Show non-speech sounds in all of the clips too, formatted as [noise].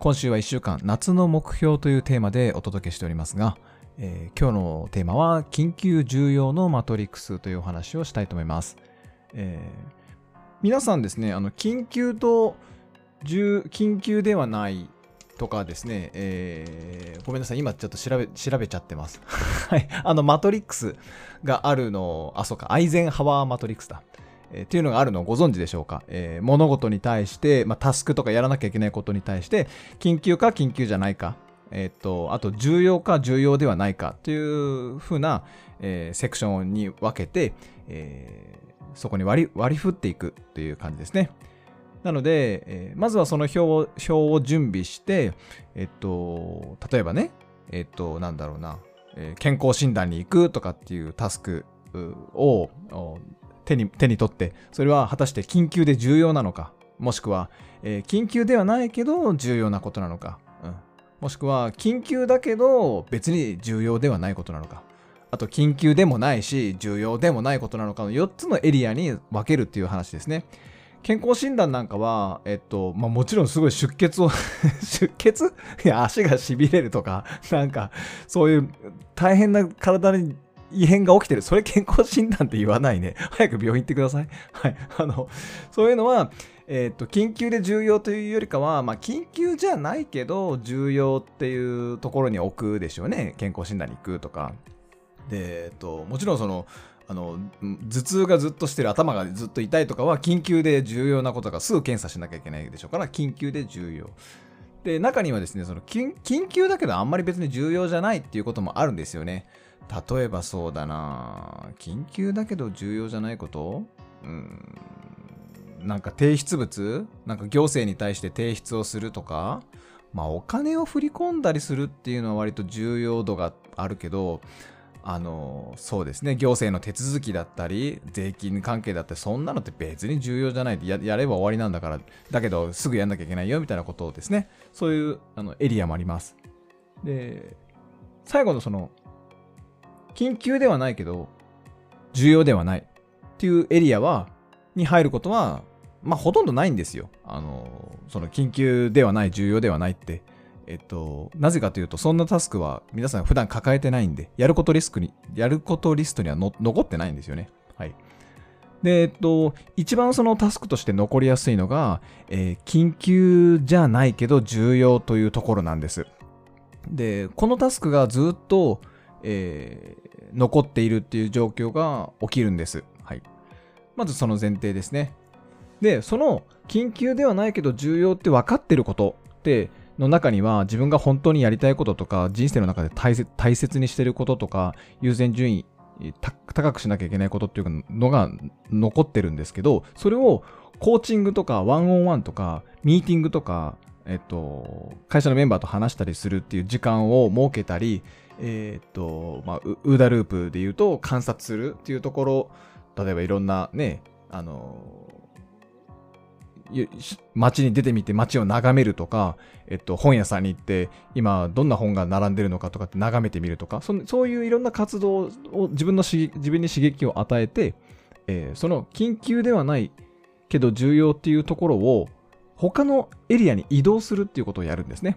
今週は1週間夏の目標というテーマでお届けしておりますが、えー今日のテーマは緊急重要のマトリックスというお話をしたいと思います、えー皆さんですねあの緊急と緊急ではないとかですね、えーごめんなさい、今ちょっと調べ調べちゃってます。[laughs] はい、あの、マトリックスがあるの、あ、そうか、アイゼンハワーマトリックスだ。えーっていうのがあるのをご存知でしょうか、えー物事に対して、まあ、タスクとかやらなきゃいけないことに対して、緊急か緊急じゃないか、えーっと、あと重要か重要ではないかというふうな、えーセクションに分けて、えーそこに割り割り振っていくという感じですね。なので、えーまずはその表を表を準備して、えっと、例えばね、えっと、なんだろうな、健康診断に行くとかっていうタスクを手に手に取って、それは果たして緊急で重要なのか、もしくは、えー緊急ではないけど重要なことなのか、うん。もしくは緊急だけど別に重要ではないことなのか、あと緊急でもないし重要でもないことなのかの4つのエリアに分けるっていう話ですね。健康診断なんかは、えっと、まあ、もちろんすごい出血を [laughs] 出血？いや、足が痺れるとか、なんか、そういう大変な体に異変が起きてる。それ健康診断って言わないね。[laughs] 早く病院行ってください。[laughs] はい。[laughs] あの、そういうのは、えっと、緊急で重要というよりかは、まあ、緊急じゃないけど、重要っていうところに置くでしょうね。健康診断に行くとか。で、えっと、もちろんその、あの頭痛がずっとしてる頭がずっと痛いとかは緊急で重要なことがすぐ検査しなきゃいけないでしょうから緊急で重要で中にはですねその緊急だけどあんまり別に重要じゃないっていうこともあるんですよね例えばそうだな。緊急だけど重要じゃないこと？うん。なんか提出物？なんか行政に対して提出をするとか？まあお金を振り込んだりするっていうのは割と重要度があるけどあのそうですね。行政の手続きだったり税金関係だったりそんなのって別に重要じゃない。ややれば終わりなんだから。だけどすぐやんなきゃいけないよみたいなことをですね。そういうあのエリアもあります。で最後のその緊急ではないけど重要ではないっていうエリアはに入ることはまあほとんどないんですよあのその緊急ではない重要ではないってえっと、なぜかというと、そんなタスクは皆さん普段抱えてないんで、やることリスクに、やることリストには残ってないんですよね。はい。で、えっと、一番そのタスクとして残りやすいのが、えー緊急じゃないけど重要というところなんです。で、このタスクがずっと、えー残っているっていう状況が起きるんです。はい。まずその前提ですね。で、その緊急ではないけど重要って分かってることって、の中には自分が本当にやりたいこととか人生の中で大切にしてることとか優先順位高くしなきゃいけないことっていうのが残ってるんですけどそれをコーチングとかワンオンワンとかミーティングとか、えっと、会社のメンバーと話したりするっていう時間を設けたり、えっとまあ、ウーダループで言うと観察するっていうところ例えばいろんなねあの街に出てみて街を眺めるとか、えっと、本屋さんに行って今どんな本が並んでるのかとかって眺めてみるとかそそういういろんな活動を自分の刺激自分に刺激を与えて、えーその緊急ではないけど重要っていうところを他のエリアに移動するっていうことをやるんですね。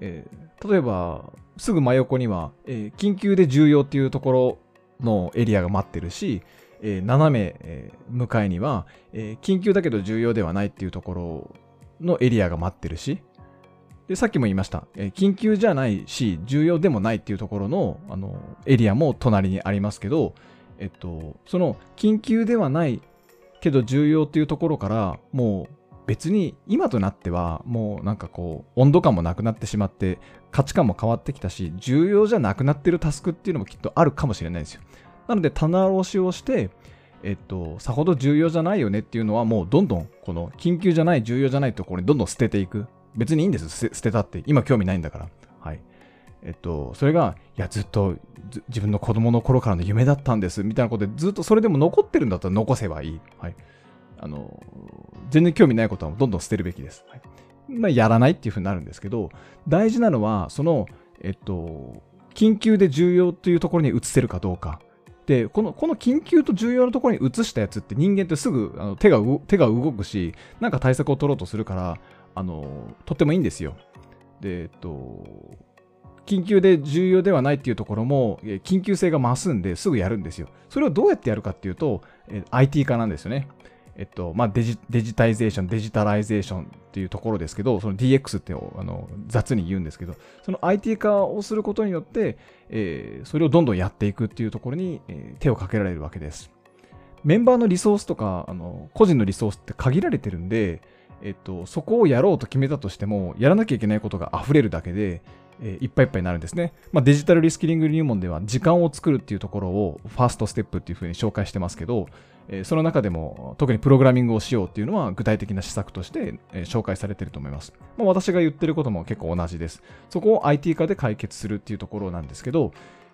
えー例えばすぐ真横には、えー緊急で重要っていうところのエリアが待ってるし、えー斜め、えー向かいには、えー緊急だけど重要ではないっていうところのエリアが待ってるし、でさっきも言いました、えー緊急じゃないし、重要でもないっていうところのあのエリアも隣にありますけど、えっと、その緊急ではないけど重要っていうところから、もう別に今となっては、もうなんかこう、温度感もなくなってしまって、価値観も変わってきたし、重要じゃなくなってるタスクっていうのもきっとあるかもしれないですよ。なので棚卸しをして、えっと、さほど重要じゃないよねっていうのはもうどんどんこの緊急じゃない重要じゃないところにどんどん捨てていく。別にいいんです。捨てたって。今興味ないんだから。はい。えっとそれがいやずっと自分の子供の頃からの夢だったんです。みたいなことでずっとそれでも残ってるんだったら残せばいい。はい。あの全然興味ないことはどんどん捨てるべきです、はいまあ、やらないっていうふうになるんですけど大事なのはそのえっと緊急で重要というところに移せるかどうかで、この、この緊急と重要なところに移したやつって人間ってすぐあの手が手が動くし、なんか対策を取ろうとするから、あの、とってもいいんですよ。で、えっと、緊急で重要ではないっていうところも、緊急性が増すんですぐやるんですよ。それをどうやってやるかっていうと、IT 化なんですよね。えっと、まあデジ、 digitization、digitalization っていうところですけど、その DX ってあの雑に言うんですけど、その IT 化をすることによって、えー、それをどんどんやっていくっていうところに、えー、手をかけられるわけです。メンバーのリソースとか、あの個人のリソースって限られてるんで、えっと、そこをやろうと決めたとしても、やらなきゃいけないことが溢れるだけで、え、いっぱいいっぱいになるんですね。まあ、デジタルリスキリング入門では時間を作るっていうところをファーストステップっていうふうに紹介してますけど、え、その中でも特にプログラミングをしようっていうのは具体的な施策として、え、紹介されてると思います。まあ、私が言ってることも結構同じです。そこを IT 化で解決するっていうところなんですけど、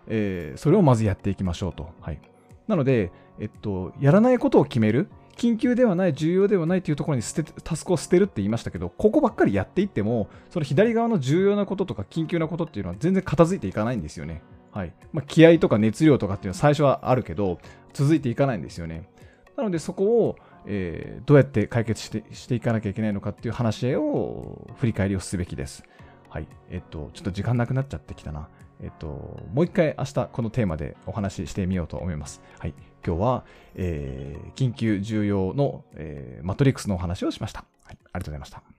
え、それをまずやっていきましょうと。はい。なので、えっと、やらないことを決める。緊急ではない、重要ではないというところに捨てタスクを捨てるって言いましたけど、ここばっかりやっていっても、その左側の重要なこととか緊急なことっていうのは全然片付いていかないんですよね。はい。まあ、気合とか熱量とかっていうのは最初はあるけど、続いていかないんですよね。なのでそこを、えー、どうやって解決してしていかなきゃいけないのかっていう話し合いを振り返りをすべきです。はい。えっと、ちょっと時間なくなっちゃってきたな。えっと、もう一回明日このテーマでお話ししてみようと思います。はい。今日は、えー、緊急重要の、えー、マトリックスのお話をしました。はい。ありがとうございました。